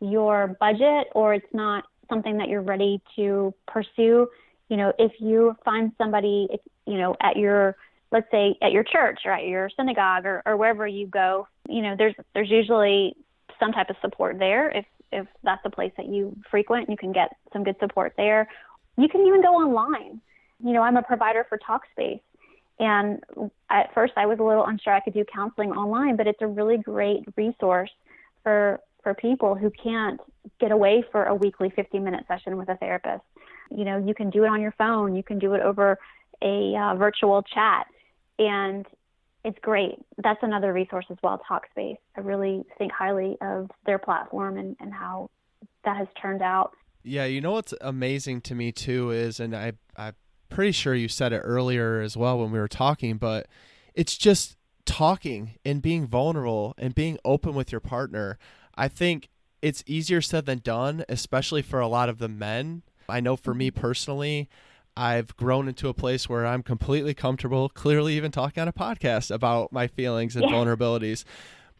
your budget or it's not something that you're ready to pursue, you know, if you find somebody, you know, at your, let's say at your church or at your synagogue or, or wherever you go, you know, there's, there's usually some type of support there. If, if that's a place that you frequent, you can get some good support there. You can even go online. You know, I'm a provider for Talkspace. And at first, I was a little unsure I could do counseling online, but it's a really great resource for for people who can't get away for a weekly 50 minute session with a therapist. You know, you can do it on your phone, you can do it over a uh, virtual chat, and it's great. That's another resource as well, Talkspace. I really think highly of their platform and, and how that has turned out. Yeah, you know what's amazing to me too is, and I, I'm pretty sure you said it earlier as well when we were talking, but it's just talking and being vulnerable and being open with your partner. I think it's easier said than done, especially for a lot of the men. I know for me personally, I've grown into a place where I'm completely comfortable, clearly even talking on a podcast about my feelings and yeah. vulnerabilities.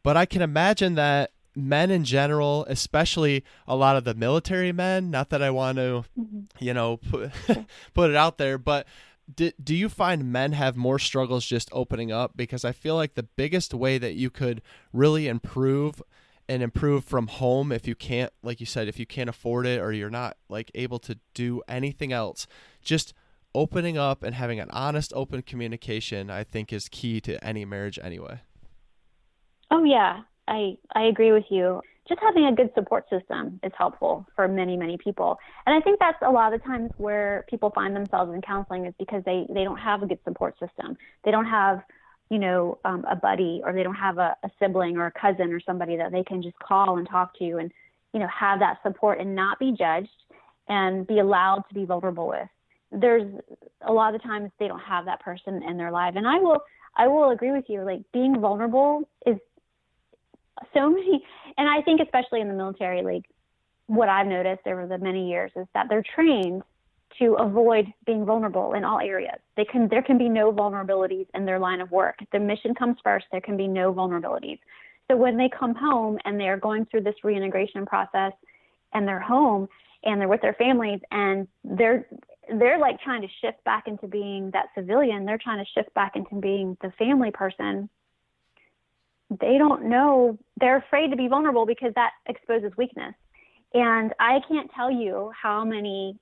But I can imagine that men in general, especially a lot of the military men, not that I want to, mm-hmm. you know, (laughs) put, put it out there, but do, do you find men have more struggles just opening up? Because I feel like the biggest way that you could really improve and improve from home if you can't like you said if you can't afford it or you're not like able to do anything else just opening up and having an honest open communication i think is key to any marriage anyway oh yeah i i agree with you just having a good support system is helpful for many many people and i think that's a lot of the times where people find themselves in counseling is because they they don't have a good support system they don't have you know, um, a buddy or they don't have a, a sibling or a cousin or somebody that they can just call and talk to and, you know, have that support and not be judged and be allowed to be vulnerable with. There's a lot of the times they don't have that person in their life. And I will, I will agree with you. Like being vulnerable is so many, and I think especially in the military, like what I've noticed over the many years is that they're trained to avoid being vulnerable in all areas. They can there can be no vulnerabilities in their line of work. The mission comes first, there can be no vulnerabilities. So when they come home and they're going through this reintegration process and they're home and they're with their families and they're they're like trying to shift back into being that civilian, they're trying to shift back into being the family person. They don't know, they're afraid to be vulnerable because that exposes weakness. And I can't tell you how many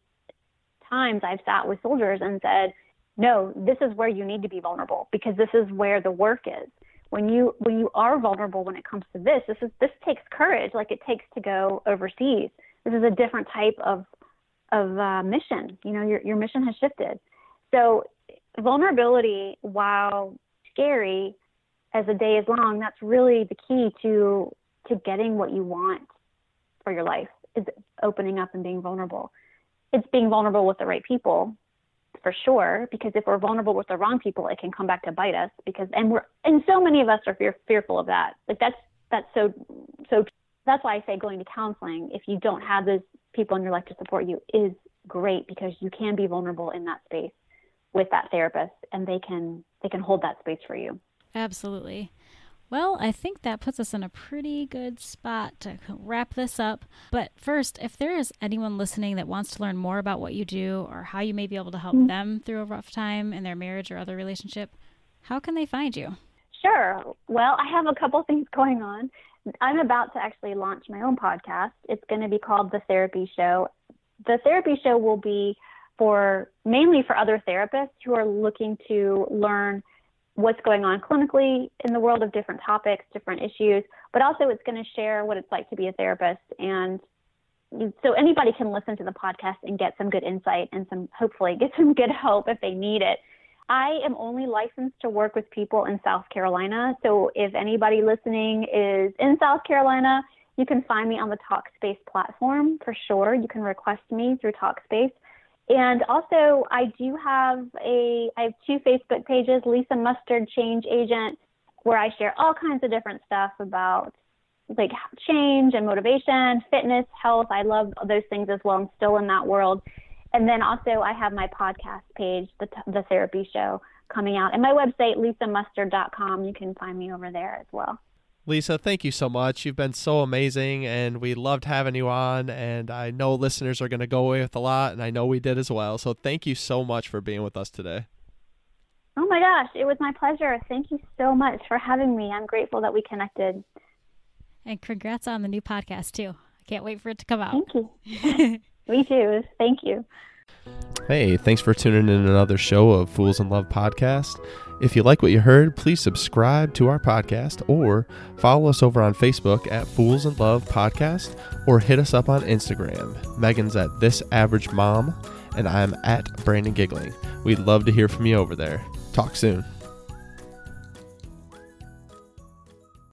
times I've sat with soldiers and said, no, this is where you need to be vulnerable because this is where the work is. When you when you are vulnerable when it comes to this, this is this takes courage, like it takes to go overseas. This is a different type of of uh, mission. You know, your your mission has shifted. So vulnerability, while scary as the day is long, that's really the key to to getting what you want for your life is opening up and being vulnerable. It's being vulnerable with the right people for sure because if we're vulnerable with the wrong people it can come back to bite us because and we're and so many of us are fear, fearful of that. Like that's that's so so that's why i say going to counseling if you don't have those people in your life to support you is great because you can be vulnerable in that space with that therapist and they can they can hold that space for you absolutely Well, I think that puts us in a pretty good spot to wrap this up. But first, if there is anyone listening that wants to learn more about what you do or how you may be able to help mm-hmm. them through a rough time in their marriage or other relationship, how can they find you? Sure. Well, I have a couple things going on. I'm about to actually launch my own podcast. It's going to be called The Therapy Show. The Therapy Show will be for mainly for other therapists who are looking to learn what's going on clinically in the world of different topics, different issues, but also it's going to share what it's like to be a therapist. And so anybody can listen to the podcast and get some good insight and some, hopefully, get some good help if they need it. I am only licensed to work with people in South Carolina. So if anybody listening is in South Carolina, you can find me on the Talkspace platform for sure. You can request me through Talkspace. And also, I do have a I have two Facebook pages, Lisa Mustard Change Agent, where I share all kinds of different stuff about like change and motivation, fitness, health. I love those things as well. I'm still in that world. And then also, I have my podcast page, the the therapy show, coming out, and my website, lisamustard.com. You can find me over there as well. Lisa, thank you so much. You've been so amazing, and we loved having you on. And I know listeners are going to go away with a lot, and I know we did as well. So thank you so much for being with us today. Oh my gosh, it was my pleasure. Thank you so much for having me. I'm grateful that we connected. And congrats on the new podcast, too. I can't wait for it to come out. Thank you. (laughs) me too. Thank you. Hey, thanks for tuning in another show of Fools in Love podcast. If you like what you heard, please subscribe to our podcast or follow us over on Facebook at Fools in Love Podcast or hit us up on Instagram. Megan's at This Average Mom and I'm at Brandon Giggling. We'd love to hear from you over there. Talk soon.